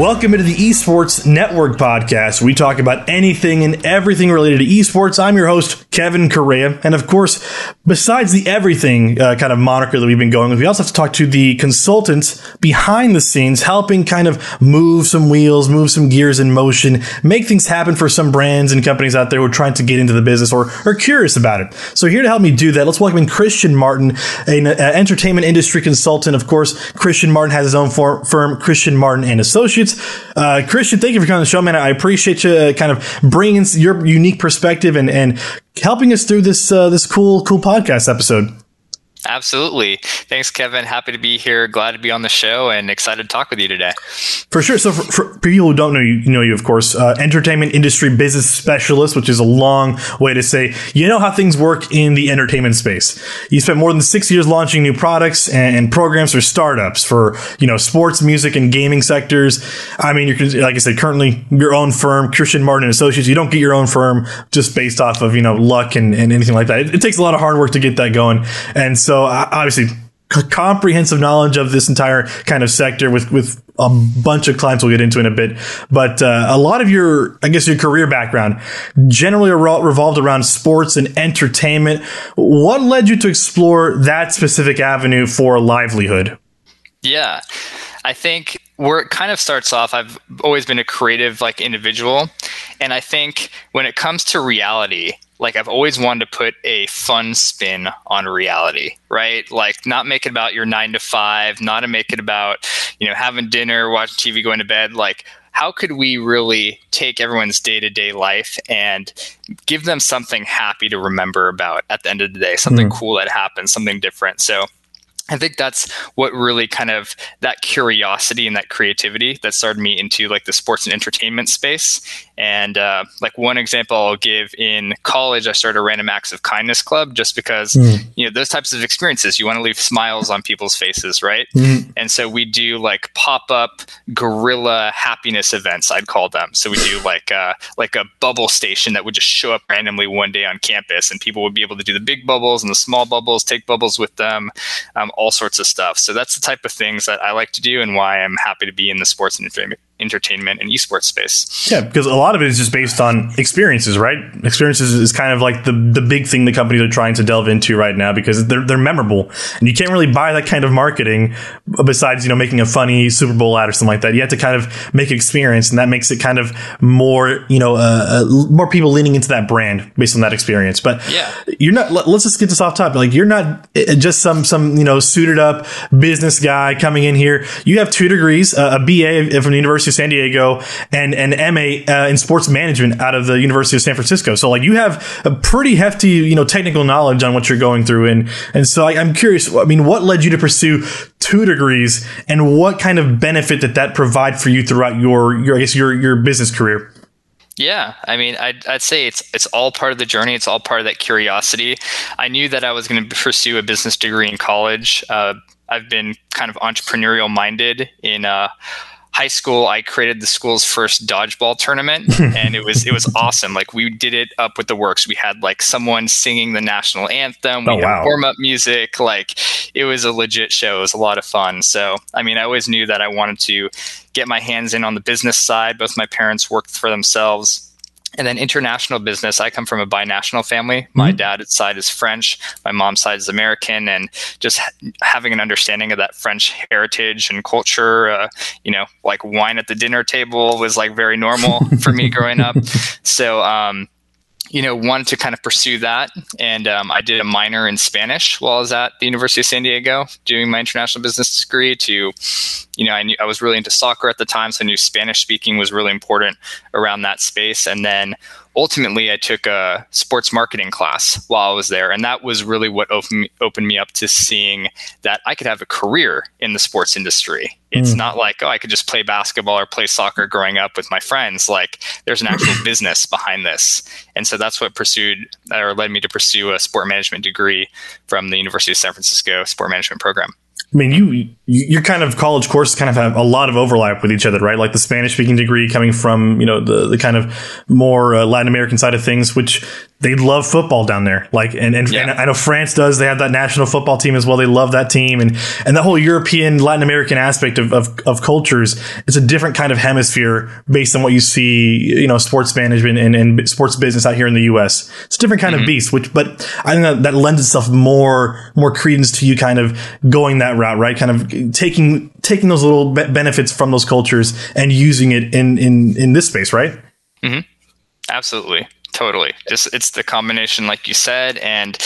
Welcome into the Esports Network podcast. We talk about anything and everything related to esports. I'm your host, Kevin Correa. And of course, besides the everything uh, kind of moniker that we've been going with, we also have to talk to the consultants behind the scenes, helping kind of move some wheels, move some gears in motion, make things happen for some brands and companies out there who are trying to get into the business or are curious about it. So here to help me do that, let's welcome in Christian Martin, an uh, entertainment industry consultant. Of course, Christian Martin has his own for- firm, Christian Martin and Associates. Uh, Christian, thank you for coming on the show, man. I appreciate you uh, kind of bringing your unique perspective and, and helping us through this uh, this cool cool podcast episode. Absolutely. Thanks, Kevin. Happy to be here. Glad to be on the show and excited to talk with you today. For sure. So, for, for people who don't know you, know you, of course, uh, entertainment industry business specialist, which is a long way to say you know how things work in the entertainment space. You spent more than six years launching new products and, and programs for startups for you know sports, music, and gaming sectors. I mean, you're like I said, currently your own firm, Christian Martin Associates. You don't get your own firm just based off of you know luck and, and anything like that. It, it takes a lot of hard work to get that going, and so so obviously comprehensive knowledge of this entire kind of sector with with a bunch of clients we'll get into in a bit. But uh, a lot of your i guess your career background generally revolved around sports and entertainment. What led you to explore that specific avenue for livelihood? Yeah. I think where it kind of starts off i've always been a creative like individual and i think when it comes to reality like I've always wanted to put a fun spin on reality, right? Like not make it about your nine to five, not to make it about, you know, having dinner, watching TV, going to bed. Like, how could we really take everyone's day to day life and give them something happy to remember about at the end of the day, something mm. cool that happened, something different? So I think that's what really kind of that curiosity and that creativity that started me into like the sports and entertainment space. And uh, like one example I'll give in college, I started a random acts of kindness club just because mm. you know those types of experiences you want to leave smiles on people's faces, right? Mm. And so we do like pop up guerrilla happiness events, I'd call them. So we do like uh, like a bubble station that would just show up randomly one day on campus, and people would be able to do the big bubbles and the small bubbles, take bubbles with them. Um, all sorts of stuff. So that's the type of things that I like to do and why I'm happy to be in the sports and entertainment and esports space. Yeah, because a lot of it is just based on experiences, right? Experiences is kind of like the the big thing the companies are trying to delve into right now because they're they're memorable, and you can't really buy that kind of marketing besides you know making a funny Super Bowl ad or something like that. You have to kind of make experience, and that makes it kind of more you know uh, uh, more people leaning into that brand based on that experience. But yeah, you're not. Let, us just get this off topic. Like you're not uh, just some some you know suited up business guy coming in here. You have two degrees, uh, a BA from the University of San Diego and an MA uh, in sports management out of the University of San Francisco. So like you have a pretty hefty, you know, technical knowledge on what you're going through. And, and so I, I'm curious, I mean, what led you to pursue two degrees and what kind of benefit did that provide for you throughout your, your, I guess your, your business career? Yeah, I mean, I'd, I'd say it's it's all part of the journey. It's all part of that curiosity. I knew that I was going to pursue a business degree in college. Uh, I've been kind of entrepreneurial minded in uh, high school i created the school's first dodgeball tournament and it was it was awesome. Like we did it up with the works. We had like someone singing the national anthem. We oh, had warm-up music. Like it was a legit show. It was a lot of fun. So i mean i always knew that i wanted to get my hands in on the business side. Both my parents worked for themselves and then international business. I come from a binational family. My mm-hmm. dad's side is French, my mom's side is American, and just ha- having an understanding of that French heritage and culture, uh, you know, like wine at the dinner table was like very normal for me growing up. So, um, you know, wanted to kind of pursue that. And um, I did a minor in Spanish while I was at the University of San Diego doing my international business degree to, you know, I knew I was really into soccer at the time. So I knew Spanish speaking was really important around that space. And then ultimately I took a sports marketing class while I was there. And that was really what opened me, opened me up to seeing that I could have a career in the sports industry. It's mm. not like, oh, I could just play basketball or play soccer growing up with my friends. Like there's an actual business behind this. And so that's what pursued or led me to pursue a sport management degree from the University of San Francisco sport management program. I mean, you your kind of college courses kind of have a lot of overlap with each other, right? Like the Spanish speaking degree coming from you know the the kind of more uh, Latin American side of things, which they love football down there. Like, and and, yeah. and, I know France does. They have that national football team as well. They love that team, and and that whole European Latin American aspect of of, of cultures. It's a different kind of hemisphere based on what you see, you know, sports management and, and sports business out here in the U.S. It's a different kind mm-hmm. of beast. Which, but I think that, that lends itself more more credence to you kind of going that route, right? Kind of taking taking those little be- benefits from those cultures and using it in in in this space, right? Mm-hmm. Absolutely totally just it's the combination like you said and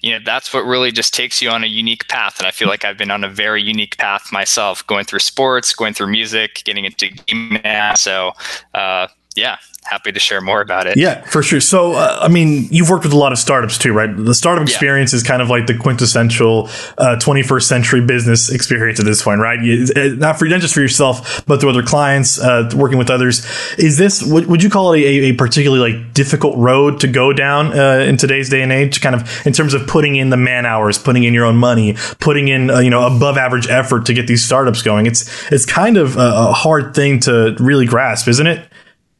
you know that's what really just takes you on a unique path and i feel like i've been on a very unique path myself going through sports going through music getting into gaming so uh, yeah happy to share more about it. Yeah, for sure. So, uh, I mean, you've worked with a lot of startups too, right? The startup experience yeah. is kind of like the quintessential uh, 21st century business experience at this point, right? You, uh, not for not just for yourself, but through other clients, uh, working with others. Is this would, would you call it a, a, particularly like difficult road to go down uh, in today's day and age? Kind of in terms of putting in the man hours, putting in your own money, putting in uh, you know above average effort to get these startups going. It's it's kind of a, a hard thing to really grasp, isn't it?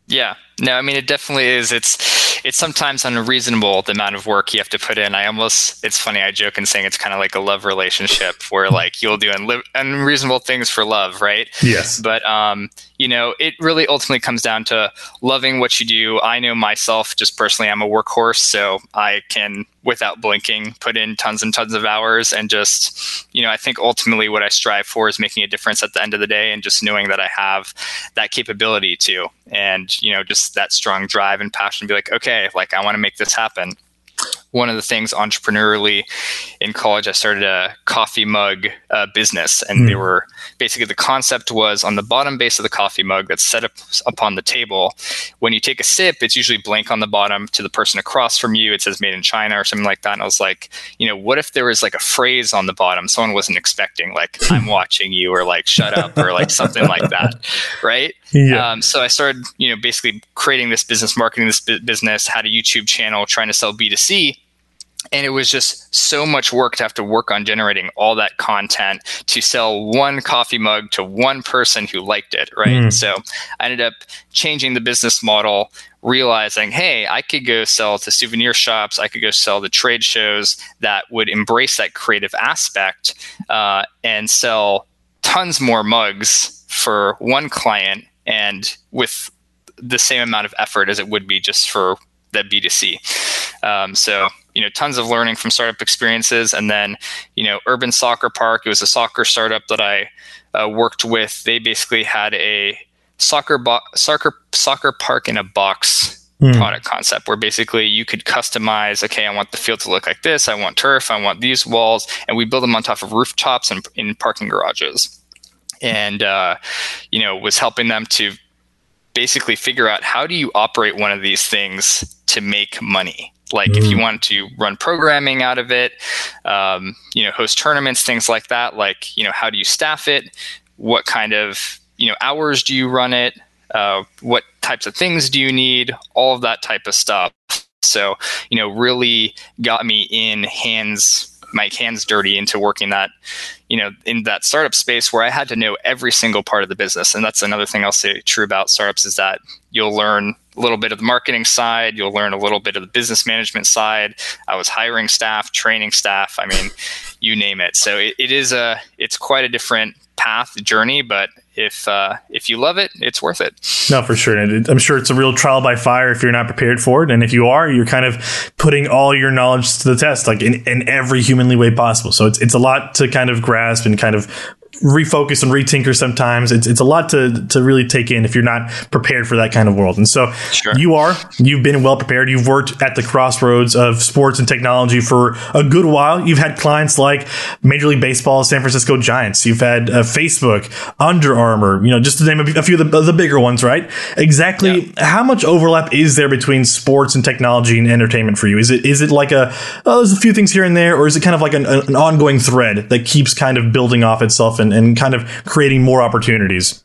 Yeah, no, I mean it definitely is. It's it's sometimes unreasonable the amount of work you have to put in. I almost it's funny I joke and saying it's kind of like a love relationship where like you'll do unli- unreasonable things for love, right? Yes. But um, you know, it really ultimately comes down to loving what you do. I know myself just personally, I'm a workhorse, so I can, without blinking, put in tons and tons of hours. And just, you know, I think ultimately what I strive for is making a difference at the end of the day and just knowing that I have that capability to. And, you know, just that strong drive and passion to be like, okay, like I want to make this happen one of the things entrepreneurially in college, I started a coffee mug uh, business, and mm. they were basically the concept was on the bottom base of the coffee mug that's set up upon the table. When you take a sip, it's usually blank on the bottom to the person across from you. It says "Made in China" or something like that. And I was like, you know, what if there was like a phrase on the bottom someone wasn't expecting, like "I'm watching you" or like "Shut up" or like something like that, right? Yeah. Um, so I started, you know, basically creating this business, marketing this business, had a YouTube channel, trying to sell B2C and it was just so much work to have to work on generating all that content to sell one coffee mug to one person who liked it right? Mm. so i ended up changing the business model realizing hey i could go sell to souvenir shops. I could go sell to trade shows that would embrace that creative aspect uh, and sell tons more mugs for one client and with the same amount of effort as it would be just for the b2c um, so you know tons of learning from startup experiences. And then you know urban soccer park it was a soccer startup that i uh, worked with. They basically had a soccer bo- soccer soccer park in a box mm. product concept where basically you could customize okay i want the field to look like this i want turf i want these walls and we build them on top of rooftops and in parking garages. And uh, you know was helping them to basically figure out how do you operate one of these things to make money like mm. if you mm. want to run programming out of it, um, you know, host tournaments, things like that. Like, you know, how do you staff it? What kind of, you know, hours do you run it? Uh, what types of things do you need? All of that type of stuff. So, you know, really got me in hands my hands dirty into working that you know in that startup space where i had to know every single part of the business and that's another thing i'll say true about startups is that you'll learn a little bit of the marketing side. You'll learn a little bit of the business management side. I was hiring staff, training staff. I mean, you name it. So it, it is a it's quite a different path journey, but if uh, if you love it, it's worth it. No, for sure. I'm sure it's a real trial by fire if you're not prepared for it, and if you are, you're kind of putting all your knowledge to the test, like in, in every humanly way possible. So it's it's a lot to kind of grasp and kind of refocus and retinker sometimes. It's it's a lot to to really take in if you're not prepared for that kind of world. And so sure. you are. You've been well prepared. You've worked at the crossroads of sports and technology for a good while. You've had clients like Major League Baseball, San Francisco Giants. You've had uh, Facebook, Under Armour. You know, just to name a few of the, the bigger ones, right? Exactly. Yeah. How much overlap is there between sports and technology and entertainment for you? Is it is it like a oh, there's a few things here and there, or is it kind of like an, an ongoing thread that keeps kind of building off itself and and kind of creating more opportunities?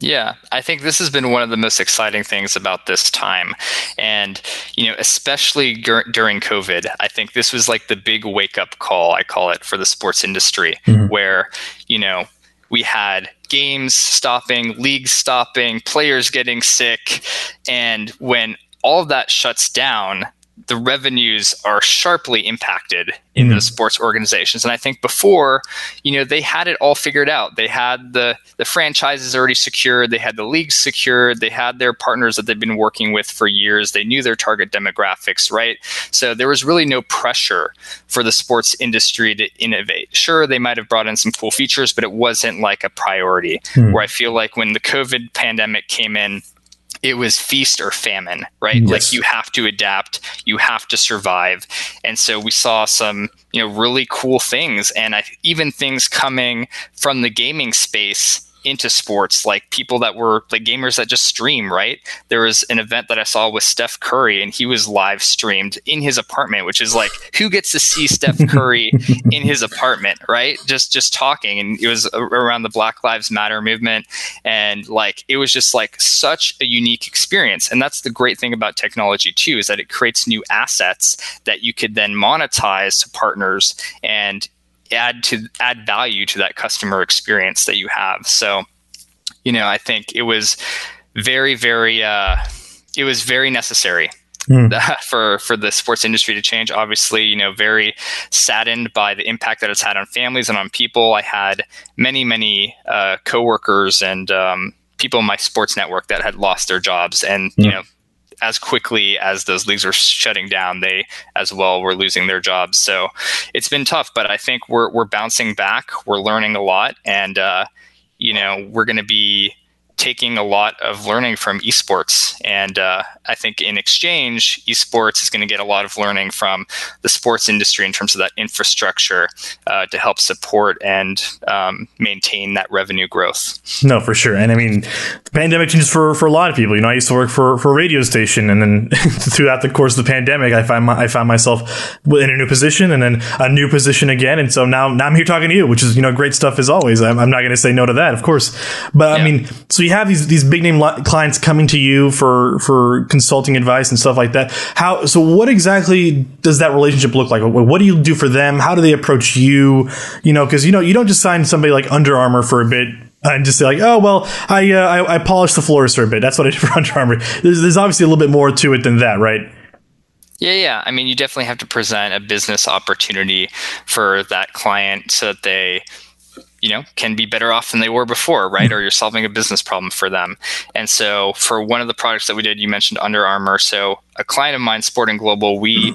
Yeah, I think this has been one of the most exciting things about this time. And, you know, especially gur- during COVID, I think this was like the big wake up call, I call it, for the sports industry, mm-hmm. where, you know, we had games stopping, leagues stopping, players getting sick. And when all of that shuts down, the revenues are sharply impacted in mm. those sports organizations. And I think before, you know, they had it all figured out. They had the the franchises already secured, they had the leagues secured, they had their partners that they've been working with for years. They knew their target demographics, right? So there was really no pressure for the sports industry to innovate. Sure, they might have brought in some cool features, but it wasn't like a priority. Mm. Where I feel like when the COVID pandemic came in, it was feast or famine, right? Yes. Like you have to adapt, you have to survive. And so we saw some, you know, really cool things and I, even things coming from the gaming space into sports, like people that were like gamers that just stream, right? There was an event that I saw with Steph Curry and he was live streamed in his apartment, which is like who gets to see Steph Curry in his apartment, right? Just just talking and it was around the Black Lives Matter movement and like it was just like such a unique experience. And that's the great thing about technology too is that it creates new assets that you could then monetize to partners and add to add value to that customer experience that you have. So, you know, I think it was very, very, uh, it was very necessary mm. for for the sports industry to change. Obviously, you know, very saddened by the impact that it's had on families and on people. I had many, many uh, coworkers and um, people in my sports network that had lost their jobs, and mm. you know, as quickly as those leagues were shutting down, they as well were losing their jobs. So it's been tough, but I think we're we're bouncing back. We're learning a lot, and uh, you know we're going to be taking a lot of learning from esports. And uh, I think in exchange, esports is going to get a lot of learning from the sports industry in terms of that infrastructure uh, to help support and um, maintain that revenue growth. No, for sure. And I mean, the pandemic changes for, for a lot of people. You know, I used to work for, for a radio station, and then throughout the course of the pandemic, I find my, I found myself in a new position and then a new position again. And so now, now I'm here talking to you, which is, you know, great stuff as always. I'm, I'm not going to say no to that, of course. But yeah. I mean, so you have these these big name li- clients coming to you for for consulting advice and stuff like that. How so? What exactly does that relationship look like? What do you do for them? How do they approach you? You know, because you know you don't just sign somebody like Under Armour for a bit and just say like, oh well, I uh, I, I polished the floors for a bit. That's what I did for Under Armour. There's, there's obviously a little bit more to it than that, right? Yeah, yeah. I mean, you definitely have to present a business opportunity for that client so that they you know can be better off than they were before right? Or you're solving a business problem for them. And so for one of the products that we did you mentioned under armour. So a client of mine sporting global we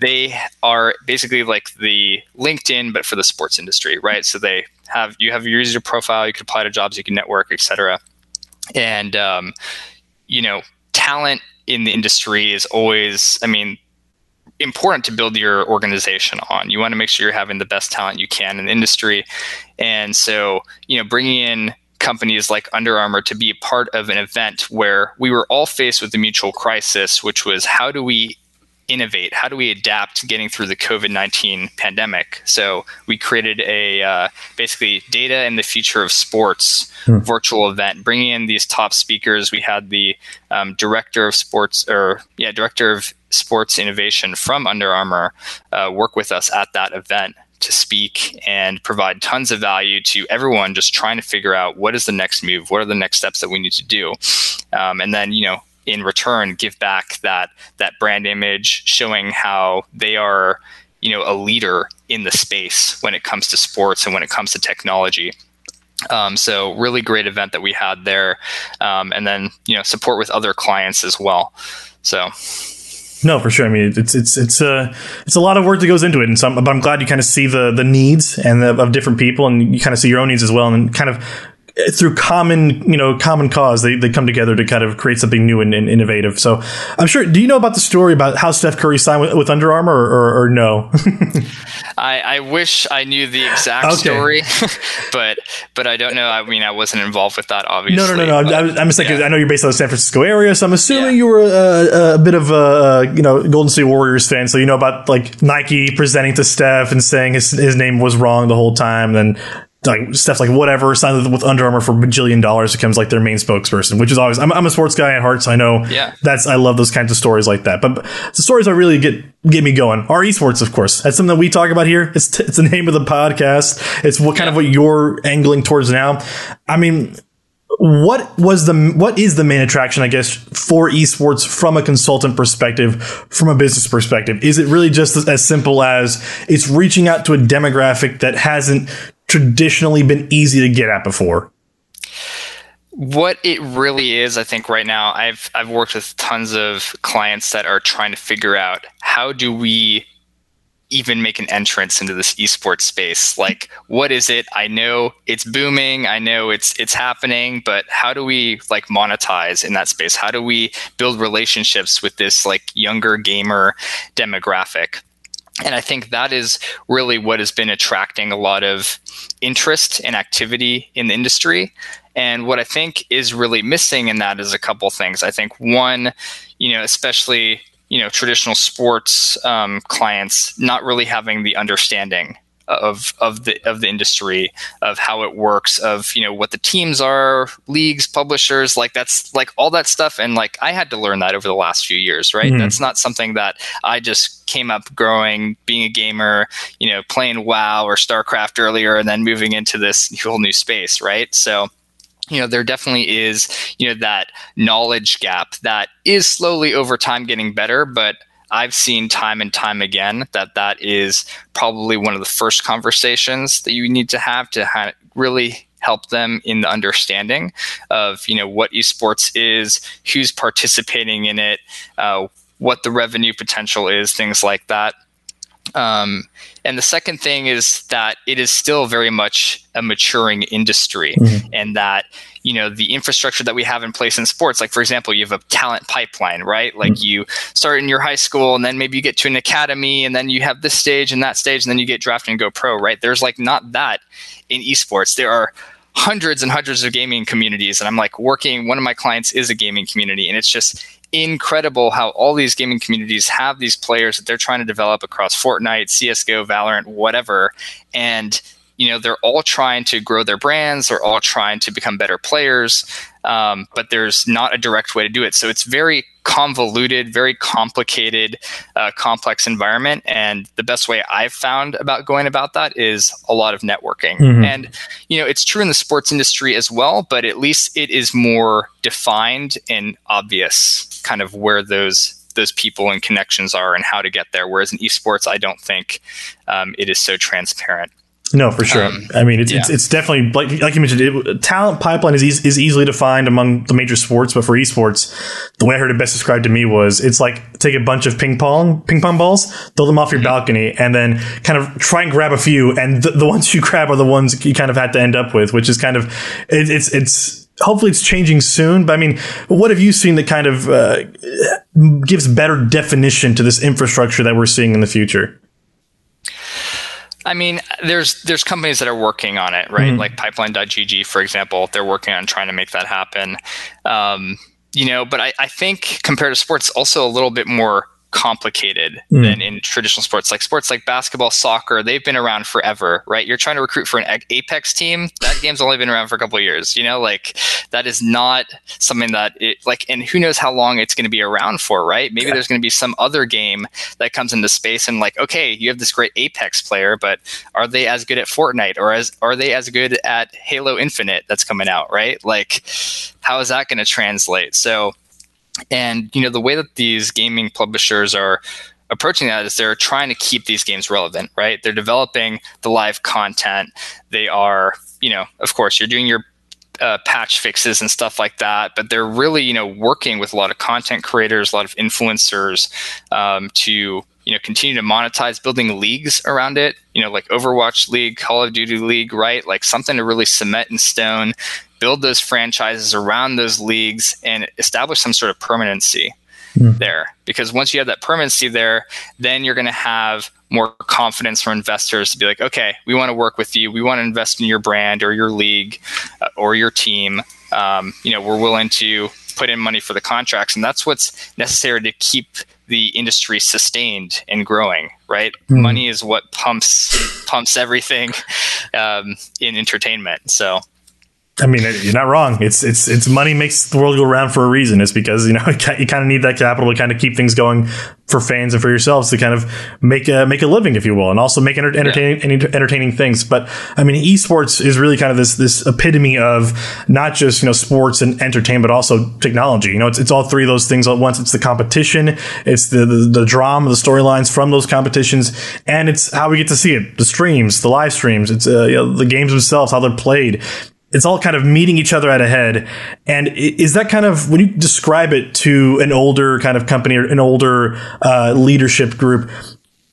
they are basically like the linkedin but for the sports industry right? So they have you have your user profile you can apply to jobs you can network etc and um, you know talent in the industry is always i mean important to build your organization on. You want to make sure you're having the best talent you can in the industry. And so, you know, bringing in companies like Under Armour to be a part of an event where we were all faced with a mutual crisis, which was how do we innovate? How do we adapt getting through the COVID 19 pandemic? So we created a uh, basically data and the future of sports hmm. virtual event, bringing in these top speakers. We had the um, director of sports, or yeah, director of sports innovation from Under Armour uh, work with us at that event to speak and provide tons of value to everyone just trying to figure out what is the next move, what are the next steps that we need to do. Um, and then, you know, in return, give back that that brand image, showing how they are, you know, a leader in the space when it comes to sports and when it comes to technology. Um, so really great event that we had there, um, and then you know support with other clients as well. So no, for sure. I mean, it's it's it's a uh, it's a lot of work that goes into it, and so I'm, but I'm glad you kind of see the the needs and the, of different people, and you kind of see your own needs as well, and kind of through common you know common cause they, they come together to kind of create something new and, and innovative so i'm sure do you know about the story about how steph curry signed with, with under armour or, or, or no I, I wish i knew the exact okay. story but but i don't know i mean i wasn't involved with that obviously no no no no but, I, am just thinking yeah. i know you're based out of the san francisco area so i'm assuming yeah. you were a, a, bit of a you know golden state warriors fan so you know about like nike presenting to steph and saying his, his name was wrong the whole time then like stuff like whatever signed with Under Armour for a bajillion dollars becomes like their main spokesperson, which is always I'm, I'm a sports guy at heart, so I know Yeah. that's I love those kinds of stories like that. But the stories that really get get me going are esports, of course. That's something that we talk about here. It's t- it's the name of the podcast. It's what kind of what you're angling towards now. I mean, what was the what is the main attraction i guess for esports from a consultant perspective from a business perspective is it really just as simple as it's reaching out to a demographic that hasn't traditionally been easy to get at before. What it really is i think right now i've i've worked with tons of clients that are trying to figure out how do we even make an entrance into this esports space? Like what is it? I know it's booming. I know it's it's happening but how do we like monetize in that space? How do we build relationships with this like younger gamer demographic and I think that is really what has been attracting a lot of interest and activity in the industry. And what I think is really missing in that is a couple things. I think one, you know, especially you know traditional sports um, clients not really having the understanding of of the of the industry of how it works of you know what the teams are leagues publishers like that's like all that stuff. And like i had to learn that over the last few years right? Mhm. that's not something that i just came up growing being a gamer you know playing wow or starcraft earlier and then moving into this whole new space right? So you know there definitely is you know that knowledge gap that is slowly over time getting better but i've seen time and time again that that is probably one of the first conversations that you need to have to ha- really help them in the understanding of you know what esports is who's participating in it uh, what the revenue potential is things like that um, and the second thing is that it is still very much a maturing industry, Mhm. and that you know the infrastructure that we have in place in sports. Like for example, you have a talent pipeline, right? Like you start in your high school, and then maybe you get to an academy, and then you have this stage and that stage, and then you get drafted and go pro, right? There's like not that in esports. There are hundreds and hundreds of gaming communities, and I'm like working. One of my clients is a gaming community, and it's just incredible how all these gaming communities have these players that they're trying to develop across Fortnite, CS:GO, Valorant, whatever, and you know they're all trying to grow their brands. They're all trying to become better players, um, but there's not a direct way to do it. So it's very convoluted, very complicated, uh, complex environment. And the best way I've found about going about that is a lot of networking. Mhm. And you know it's true in the sports industry as well, but at least it is more defined and obvious, kind of where those those people and connections are and how to get there. Whereas in esports, I don't think um, it is so transparent. No, for sure. Um, I mean, it's, it's yeah. it's definitely like like you mentioned. It, talent pipeline is eas is easily defined among the major sports, but for esports, the way I heard it best described to me was it's like take a bunch of ping pong ping pong balls, throw them off your balcony, and then kind of try and grab a few, and the, the ones you grab are the ones you kind of had to end up with, which is kind of it, it's it's. Hopefully, it's changing soon. But I mean, what have you seen that kind of uh, gives better definition to this infrastructure that we're seeing in the future? I mean, there's there's companies that are working on it, right? Mhm. Like Pipeline.gg, for example, they're working on trying to make that happen. Um, you know, but I, I think compared to sports, also a little bit more complicated Mm. than in traditional sports. Like sports like basketball, soccer, they've been around forever, right? You're trying to recruit for an Apex team. That game's only been around for a couple of years. You know, like that is not something that it like, and who knows how long it's going to be around for, right? Maybe Yeah. there's going to be some other game that comes into space and like, okay, you have this great Apex player, but are they as good at Fortnite or as are they as good at Halo Infinite that's coming out, right? Like, how is that going to translate? So, and you know, the way that these gaming publishers are approaching that is they're trying to keep these games relevant, right? They're developing the live content. They are, you know, of course, you're doing your uh, patch fixes and stuff like that, but they're really, you know, working with a lot of content creators, a lot of influencers um, to, you know, continue to monetize, building leagues around it. You know, like Overwatch League, Call of Duty League, right? Like something to really cement in stone, build those franchises around those leagues, and establish some sort of permanency Hmm. there. Because once you have that permanency there, then you're going to have more confidence from investors to be like, okay, we want to work with you. We want to invest in your brand or your league uh, or your team. Um, you know, we're willing to put in money for the contracts, and that's what's necessary to keep the industry sustained and growing. Right, mm. money is what pumps pumps everything um, in entertainment. So I mean, you're not wrong. It's it's it's money makes the world go round for a reason. It's because you know you kind of need that capital to kind of keep things going for fans and for yourselves to kind of make a make a living, if you will, and also make enter- entertaining yeah. entertaining things. But I mean, esports is really kind of this this epitome of not just you know sports and entertainment, but also technology. You know, it's it's all three of those things at once. It's the competition, it's the the, the drama, the storylines from those competitions, and it's how we get to see it, the streams, the live streams. It's uh, you know, the games themselves, how they're played it's all kind of meeting each other at a head. And is that kind of when you describe it to an older kind of company or an older uh, leadership group?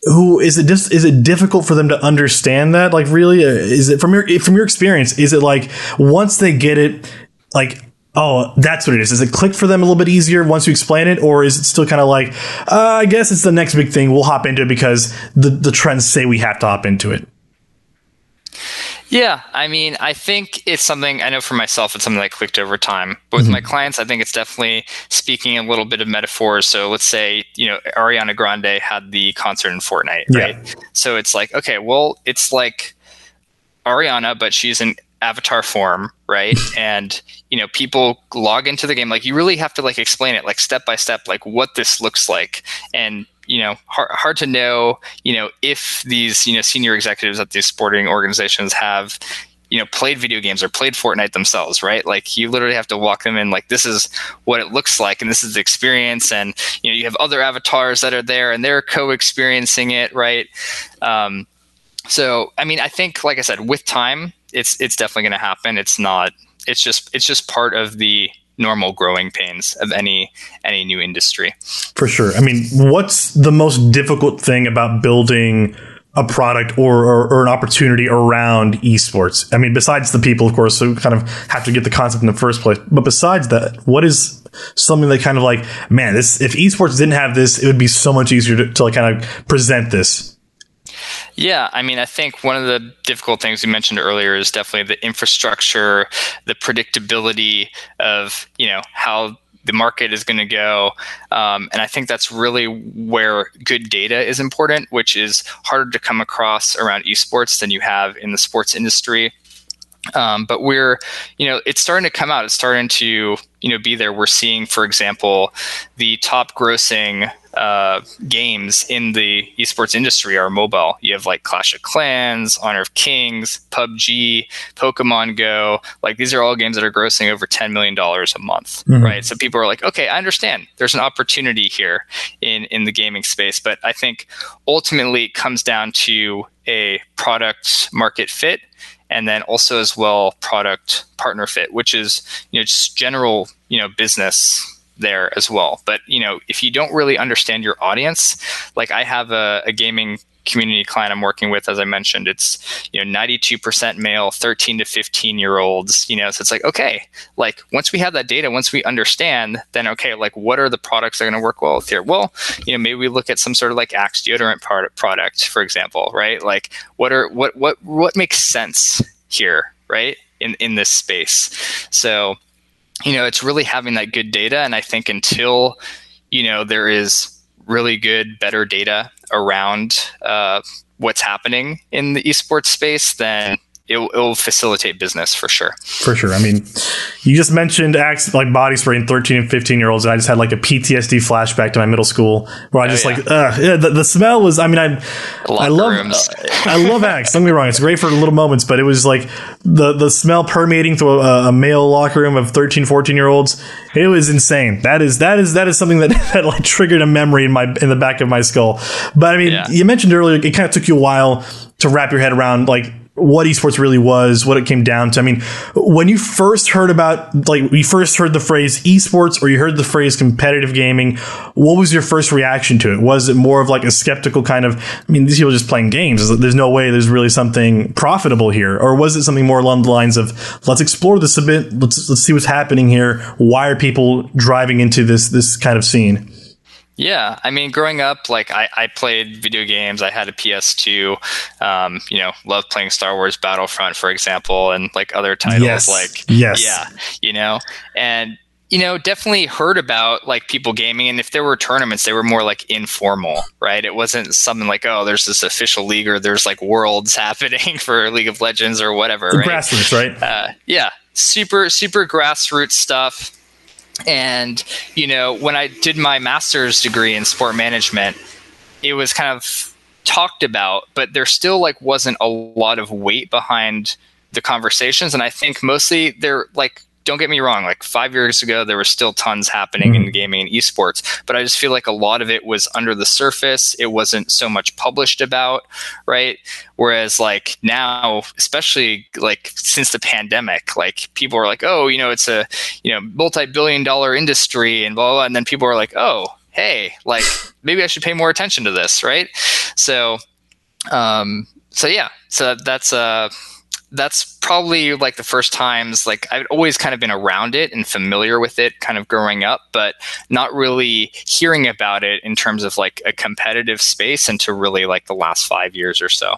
Who is it? Just is it difficult for them to understand that? Like, really, uh, is it from your from your experience? Is it like once they get it, like oh, that's what it is. Does it click for them a little bit easier once you explain it, or is it still kind of like, uh, I guess it's the next big thing. We'll hop into it because the the trends say we have to hop into it. Yeah, I mean, I think it's something I know for myself. It's something that clicked over time. But with mm-hmm. my clients, I think it's definitely speaking a little bit of metaphors. So let's say you know Ariana Grande had the concert in Fortnite, right? Yeah. So it's like, okay, well, it's like Ariana, but she's in avatar form, right? and you know, people log into the game. Like, you really have to like explain it, like step by step, like what this looks like, and you know hard, hard to know you know if these you know senior executives at these sporting organizations have you know played video games or played Fortnite themselves, right? Like you literally have to walk them in like this is what it looks like and this is the experience and you know you have other avatars that are there and they're co-experiencing it, right? Um, so I mean I think like I said with time it's it's definitely going to happen. It's not it's just it's just part of the normal growing pains of any any new industry. For sure. I mean, what's the most difficult thing about building a product or, or, or, an opportunity around esports? I mean, besides the people, of course, who kind of have to get the concept in the first place. But besides that, what is something that kind of like, man, this if esports didn't have this, it would be so much easier to, to like kind of present this yeah, I mean, I think one of the difficult things we mentioned earlier is definitely the infrastructure, the predictability of you know how the market is going to go, um, and I think that's really where good data is important, which is harder to come across around esports than you have in the sports industry. Um, but we're, you know, it's starting to come out. It's starting to, you know, be there. We're seeing, for example, the top grossing uh, games in the esports industry are mobile. You have like Clash of Clans, Honor of Kings, PUBG, Pokemon Go. Like these are all games that are grossing over $10 million a month, mm-hmm. right? So people are like, okay, I understand. There's an opportunity here in, in the gaming space. But I think ultimately it comes down to a product market fit and then also as well product partner fit, which is you know just general you know business there as well. But you know if you don't really understand your audience, like I have a, a gaming community client I'm working with, as I mentioned, it's you know 92% male, 13 to 15 year olds. You know, so it's like okay, like once we have that data, once we understand, then okay, like what are the products that are going to work well with here? Well, you know, maybe we look at some sort of like Axe deodorant product, product, for example, right? Like what are what what what makes sense here, right? In in this space, so you know, it's really having that good data, and I think until you know there is really good, better data around uh, what's happening in the esports space, then it'll, it'll, facilitate business for sure. For sure. I mean, you just mentioned Axe like body spray in 13 and 15 year olds, and I just had like a PTSD flashback to my middle school where I oh, just yeah. like, ugh, yeah, the, the, smell was. I mean, I I love I love Axe. Don't get me wrong, it's great for little moments, but it was like the the smell permeating through a, a male locker room of 13, 14 year olds. It was insane. That is that is that is something that, that like triggered a memory in my in the back of my skull. But I mean, yeah. you mentioned earlier, it kind of took you a while to wrap your head around like what esports really was, what it came down to. I mean, when you first heard about, like, you first heard the phrase esports or you heard the phrase competitive gaming, what was your first reaction to it? Was it more of like a skeptical kind of, I mean, these people are just playing games. There's no way there's really something profitable here. Or was it something more along the lines of, let's explore this a bit, let's, let's see what's happening here. Why are people driving into this, this kind of scene? Yeah, I mean, growing up, like I, I played video games. I had a PS2. Um, you know, loved playing Star Wars Battlefront, for example, and like other titles. Yes. Like, yes, yeah, you know, and you know, definitely heard about like people gaming, and if there were tournaments, they were more like informal, right? It wasn't something like, oh, there's this official league or there's like worlds happening for League of Legends or whatever. Right? Grassroots, right? Uh, yeah, super super grassroots stuff. And you know, when I did my master's degree in sport management, it was kind of talked about, but there still like wasn't a lot of weight behind the conversations. And I think mostly they're like don't get me wrong, like five years ago, there were still tons happening mm-hmm. in gaming and esports, but I just feel like a lot of it was under the surface. It wasn't so much published about, right? Whereas like now, especially like since the pandemic, like people are like, oh, you know, it's a, you know, multi billion dollar industry and blah, blah, blah. And then people are like, oh, hey, like maybe I should pay more attention to this, right? So, um, so yeah, so that's, uh, that's probably like the first times like I've always kind of been around it and familiar with it kind of growing up, but not really hearing about it in terms of like a competitive space until really like the last five years or so.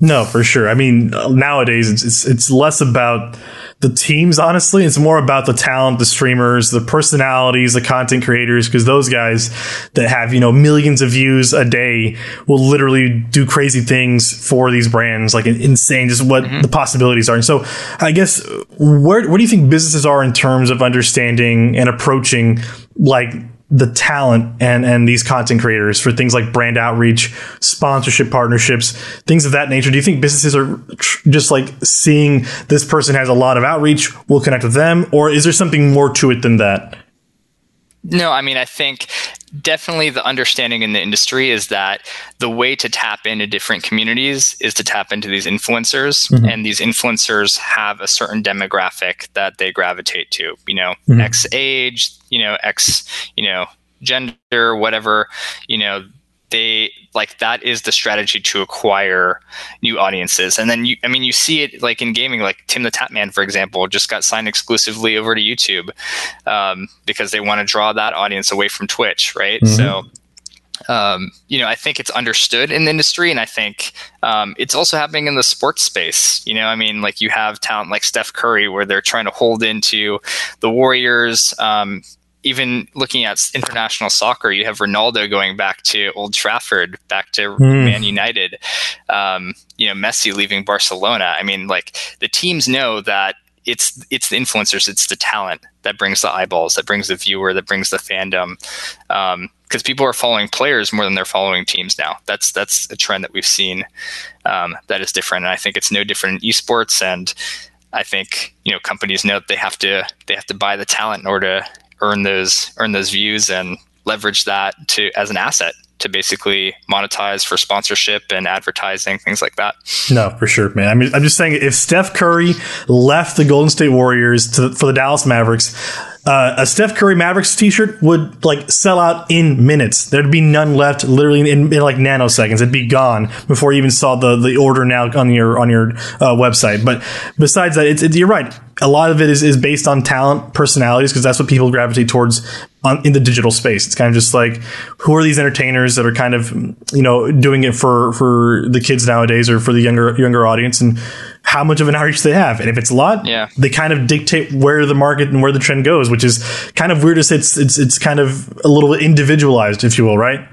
No, for sure. I mean, nowadays it's it's, it's less about the teams, honestly. It's more about the talent, the streamers, the personalities, the content creators, because those guys that have, you know, millions of views a day will literally do crazy things for these brands, like insane, just what mm-hmm. the possibilities are. And so I guess where, where do you think businesses are in terms of understanding and approaching like the talent and and these content creators for things like brand outreach, sponsorship partnerships, things of that nature? Do you think businesses are tr- just like seeing this person has a lot of outreach, we'll connect with them, or is there something more to it than that? No, I mean, I think definitely the understanding in the industry is that the way to tap into different communities is to tap into these influencers mm-hmm. and these influencers have a certain demographic that they gravitate to you know mm-hmm. x age you know x you know gender whatever you know they like that is the strategy to acquire new audiences and then you i mean you see it like in gaming like TimTheTatman for example just got signed exclusively over to youtube um, because they want to draw that audience away from twitch right mm-hmm. so um, you know, I think it's understood in the industry, and I think um, it's also happening in the sports space. You know, I mean, like you have talent like Steph Curry, where they're trying to hold into the Warriors. Um, even looking at international soccer, you have Ronaldo going back to Old Trafford, back to mm. Man United. Um, you know, Messi leaving Barcelona. I mean, like the teams know that it's it's the influencers, it's the talent that brings the eyeballs, that brings the viewer, that brings the fandom. Because um, people are following players more than they're following teams now. That's that's a trend that we've seen um, that is different, and I think it's no different in esports. And I think you know companies know that they have to they have to buy the talent in order to earn those earn those views and leverage that to as an asset to basically monetize for sponsorship and advertising, things like that. No, for sure, man. I mean, I'm just saying, if Steph Curry left the Golden State Warriors to, for the Dallas Mavericks, uh, a Steph Curry Mavericks T-shirt would like sell out in minutes. There'd be none left, literally in, in like nanoseconds. It'd be gone before you even saw the the order now on your on your uh, website. But besides that, it's, you're right. A lot of it is, is based on talent, personalities, because that's what people gravitate towards on, in the digital space. It's kind of just like who are these entertainers that are kind of you know doing it for for the kids nowadays or for the younger younger audience and how much of an outreach they have. And if it's a lot, yeah. they kind of dictate where the market and where the trend goes, which is kind of weird to it's, it's, it's kind of a little individualized, if you will, right?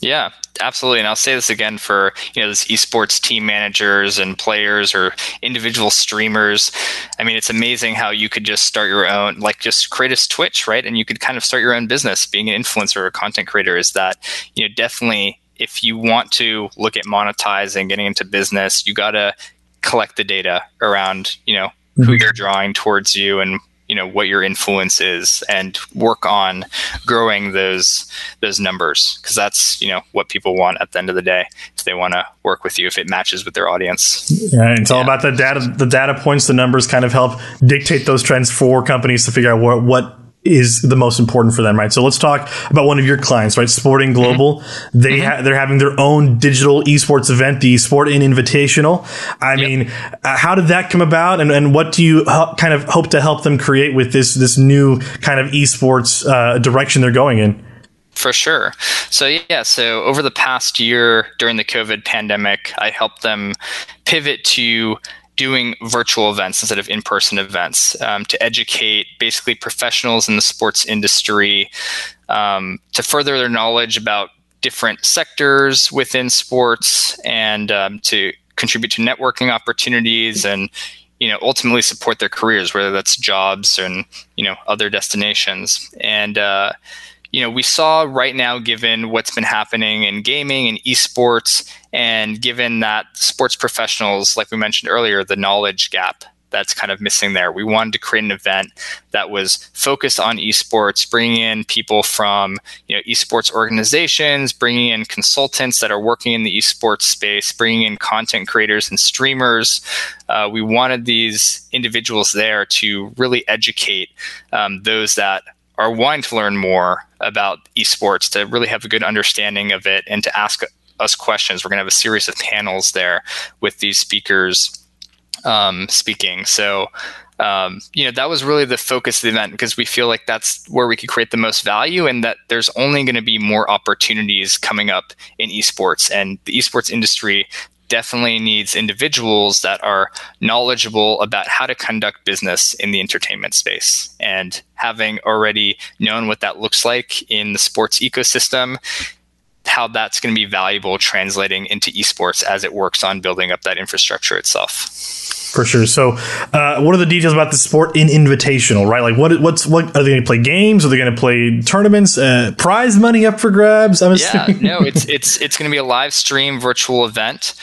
Yeah, absolutely. And I'll say this again for you know those esports team managers and players or individual streamers. I mean, it's amazing how you could just start your own, like just create a Twitch, right? And you could kind of start your own business. Being an influencer or content creator is that you know definitely if you want to look at monetizing, getting into business, you got to collect the data around you know mm-hmm. who you're drawing towards you and you know what your influence is and work on growing those those numbers because that's you know what people want at the end of the day if they want to work with you if it matches with their audience yeah it's yeah. all about the data the data points the numbers kind of help dictate those trends for companies to figure out what what is the most important for them, right? So let's talk about one of your clients, right? Sporting Global. Mm-hmm. They mm-hmm. Ha- they're having their own digital esports event, the Sport In Invitational. I yep. mean, uh, how did that come about, and, and what do you kind of hope to help them create with this this new kind of esports uh, direction they're going in? For sure. So yeah, so over the past year during the COVID pandemic, I helped them pivot to doing virtual events instead of in-person events um, to educate basically professionals in the sports industry um, to further their knowledge about different sectors within sports and um, to contribute to networking opportunities and you know ultimately support their careers whether that's jobs and you know other destinations. And uh, you know, we saw right now, given what's been happening in gaming and esports, and given that sports professionals, like we mentioned earlier, the knowledge gap that's kind of missing there. We wanted to create an event that was focused on esports, bringing in people from you know esports organizations, bringing in consultants that are working in the esports space, bringing in content creators and streamers. Uh, we wanted these individuals there to really educate um, those that are wanting to learn more about esports to really have a good understanding of it and to ask us questions. We're going to have a series of panels there with these speakers um, speaking. So, um, you know, that was really the focus of the event because we feel like that's where we could create the most value and that there's only going to be more opportunities coming up in esports. And the esports industry definitely needs individuals that are knowledgeable about how to conduct business in the entertainment space. And having already known what that looks like in the sports ecosystem, how that's going to be valuable translating into esports as it works on building up that infrastructure itself for sure. So, uh, what are the details about the Sporting Invitational? Right, like what? What's what? Are they going to play games? Are they going to play tournaments? Uh, prize money up for grabs? I'm yeah, no, it's it's it's going to be a live stream virtual event.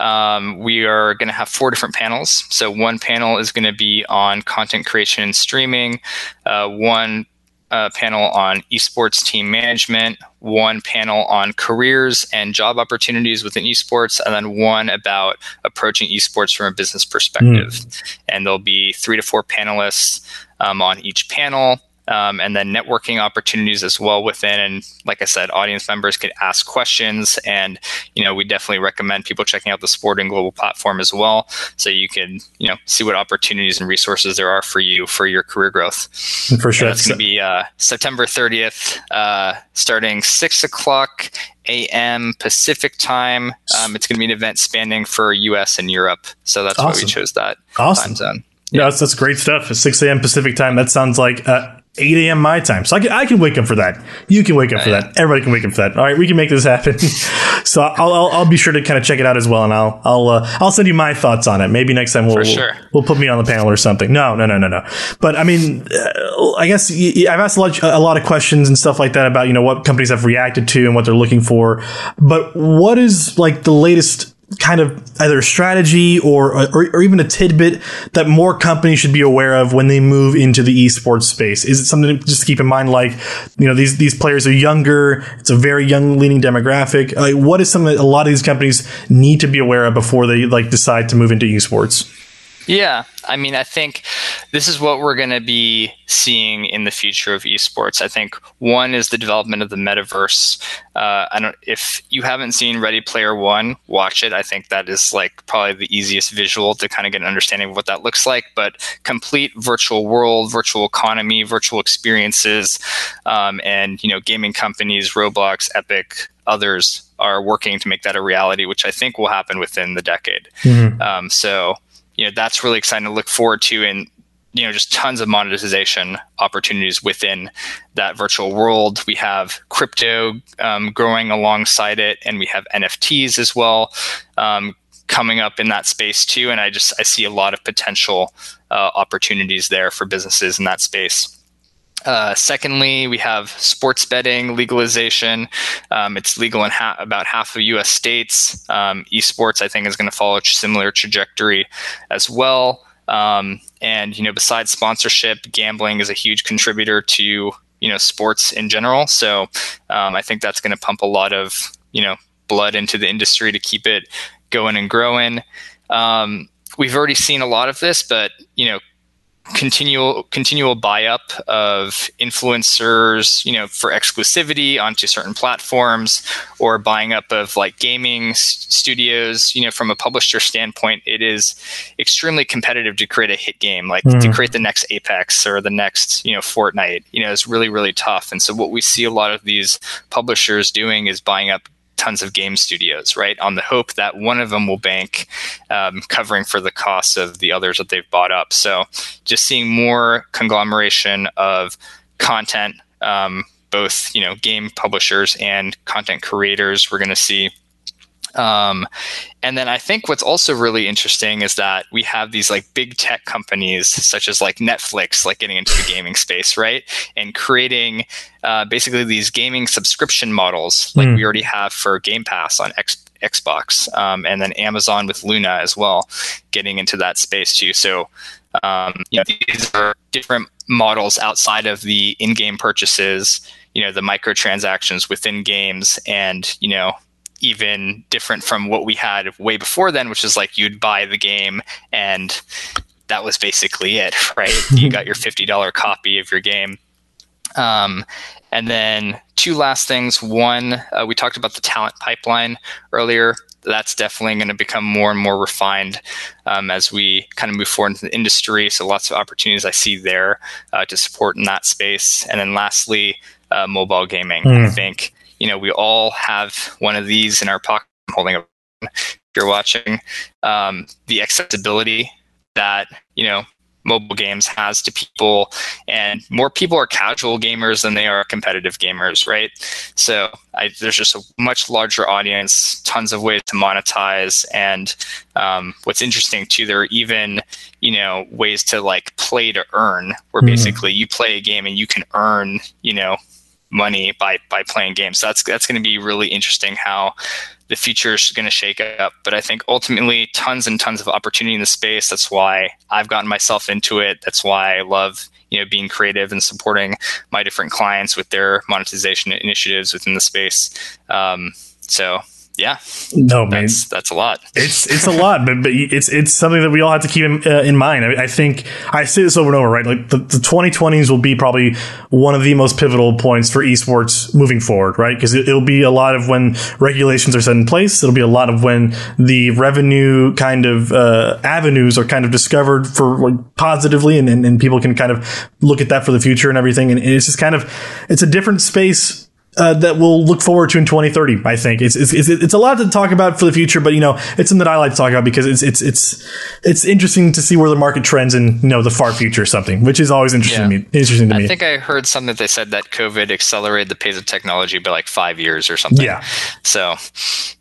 Um, we are going to have four different panels. So one panel is going to be on content creation and streaming. Uh, one uh, panel on esports team management, one panel on careers and job opportunities within esports, and then one about approaching esports from a business perspective. Mm. And there'll be three to four panelists um, on each panel um, and then networking opportunities as well within. And like I said, audience members can ask questions, and you know we definitely recommend people checking out the Sporting Global platform as well, so you can you know see what opportunities and resources there are for you for your career growth. For sure, it's going to be uh, September 30th, uh, starting six o'clock a.m. Pacific time. Um, it's going to be an event spanning for U.S. and Europe, so that's awesome. why we chose that awesome. time zone. Yeah, that's, that's great stuff. At 6 a.m. Pacific time, that sounds like uh, 8 a.m. my time. So I can, I can wake up for that. You can wake up for that. Everybody can wake up for that. All right, we can make this happen. so I'll, I'll, I'll, be sure to kind of check it out as well, and I'll I'll uh, I'll send you my thoughts on it. Maybe next time we'll, sure. we'll, we'll put me on the panel or something. No, no, no, no, no. But I mean, uh, I guess I've asked a lot a lot of questions and stuff like that about you know what companies have reacted to and what they're looking for. But what is like the latest kind of either strategy or, uh, or, or even a tidbit that more companies should be aware of when they move into the esports space? Is it something to just keep in mind? Like, you know, these these players are younger. It's a very young leaning demographic. Like, what is something that a lot of these companies need to be aware of before they like decide to move into esports? Yeah, I mean, I think this is what we're going to be seeing in the future of esports. I think one is the development of the metaverse. Uh, I don't if you haven't seen Ready Player One, watch it. I think that is like probably the easiest visual to kind of get an understanding of what that looks like. But complete virtual world, virtual economy, virtual experiences, um, and you know, gaming companies, Roblox, Epic, others are working to make that a reality, which I think will happen within the decade. Mm-hmm. Um, so you know that's really exciting to look forward to and you know just tons of monetization opportunities within that virtual world we have crypto um, growing alongside it and we have nfts as well um, coming up in that space too and i just i see a lot of potential uh, opportunities there for businesses in that space uh, secondly, we have sports betting legalization. Um, it's legal in ha- about half of U.S. states. Um, esports, I think, is going to follow a similar trajectory as well. Um, and you know, besides sponsorship, gambling is a huge contributor to you know sports in general. So um, I think that's going to pump a lot of you know blood into the industry to keep it going and growing. Um, we've already seen a lot of this, but you know continual continual buy up of influencers you know for exclusivity onto certain platforms or buying up of like gaming s- studios you know from a publisher standpoint it is extremely competitive to create a hit game like mm. to create the next apex or the next you know fortnite you know it's really really tough and so what we see a lot of these publishers doing is buying up tons of game studios, right? On the hope that one of them will bank, um, covering for the costs of the others that they've bought up. So just seeing more conglomeration of content, um, both you know game publishers and content creators. We're going to see um, and then I think what's also really interesting is that we have these like big tech companies such as like Netflix, like getting into the gaming space, right? And creating uh, basically these gaming subscription models like mm. we already have for Game Pass on X- Xbox, um, and then Amazon with Luna as well, getting into that space too. So um, you know, these are different models outside of the in-game purchases, you know, the microtransactions within games, and you know, even different from what we had way before then, which is like you'd buy the game and that was basically it, right? you got your $50 copy of your game. Um, and then two last things. One, uh, we talked about the talent pipeline earlier. That's definitely going to become more and more refined um, as we kind of move forward into the industry. So lots of opportunities I see there uh, to support in that space. And then lastly, uh, mobile gaming. Mm. I think you know, we all have one of these in our pocket. I'm holding up if you're watching. Um, the accessibility that, you know, mobile games has to people and more people are casual gamers than they are competitive gamers right so I, there's just a much larger audience tons of ways to monetize and um, what's interesting too there are even you know ways to like play to earn where mm-hmm. basically you play a game and you can earn you know money by by playing games. So that's that's going to be really interesting how the future is going to shake up. But I think ultimately, tons and tons of opportunity in the space. That's why I've gotten myself into it. That's why I love you know being creative and supporting my different clients with their monetization initiatives within the space. Um, so yeah. No man. That's, that's a lot. It's it's a lot but, but it's it's something that we all have to keep in, uh, in mind. I, I, think i say this over and over right? Like the, the 2020s will be probably one of the most pivotal points for esports moving forward right? Because it, will be a lot of when regulations are set in place. It'll be a lot of when the revenue kind of uh, avenues are kind of discovered for like positively and, and, and people can kind of look at that for the future and everything. And it's just kind of it's a different space uh, that we'll look forward to in 2030. I think it's, it's, it's it's a lot to talk about for the future, but you know it's something that I like to talk about because it's it's it's it's interesting to see where the market trends in you know the far future or something, which is always interesting yeah. to me. Interesting to I me. I think I heard something that they said that COVID accelerated the pace of technology by like five years or something. Yeah. So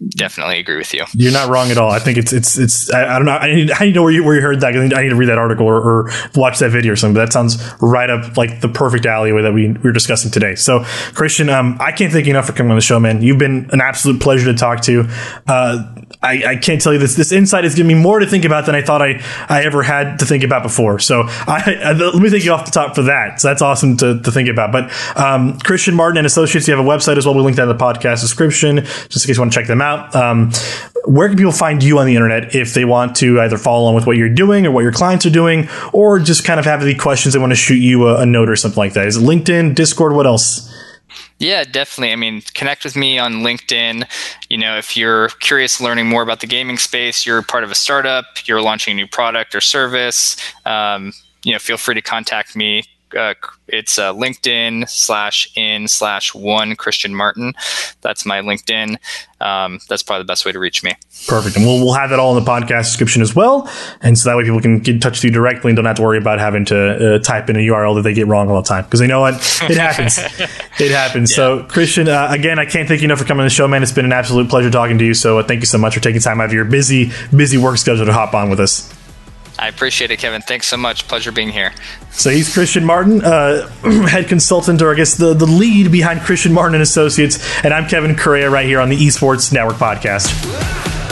definitely agree with you. You're not wrong at all. I think it's it's it's I, I don't know. I need, I need to know where you where you heard that. I need, I need to read that article or, or, watch that video or something. But that sounds right up like the perfect alleyway that we, we were discussing today. So Christian, um, I can't thank you enough for coming on the show, man. You've been an absolute pleasure to talk to. Uh, I, I, can't tell you this. This insight has given me more to think about than I thought I, I ever had to think about before. So I, I, let me thank you off the top for that. So that's awesome to, to think about. But um, Christian Martin and Associates, you have a website as well. We'll link that in the podcast description, just in case you want to check them out. Um, where can people find you on the internet if they want to either follow along with what you're doing or what your clients are doing, or just kind of have any questions they want to shoot you a, a note or something like that? Is it LinkedIn, Discord? What else? Yeah, definitely. I mean, connect with me on LinkedIn. You know, if you're curious learning more about the gaming space, you're part of a startup, you're launching a new product or service, um, you know, feel free to contact me uh, it's uh, LinkedIn slash in slash one Christian Martin. That's my LinkedIn. Um, that's probably the best way to reach me. Perfect. And we'll, we'll have that all in the podcast description as well. And so that way people can get in touch with you directly and don't have to worry about having to uh, type in a URL that they get wrong all the time. Because they know what? It happens. it happens. Yeah. So, Christian, uh, again, I can't thank you enough for coming on the show, man. It's been an absolute pleasure talking to you. So, uh, thank you so much for taking time out of your busy, busy work schedule to hop on with us. I appreciate it, Kevin. Thanks so much. Pleasure being here. So he's Christian Martin, uh, head consultant, or I guess the, the lead behind Christian Martin and Associates. And I'm Kevin Correa right here on the Esports Network podcast.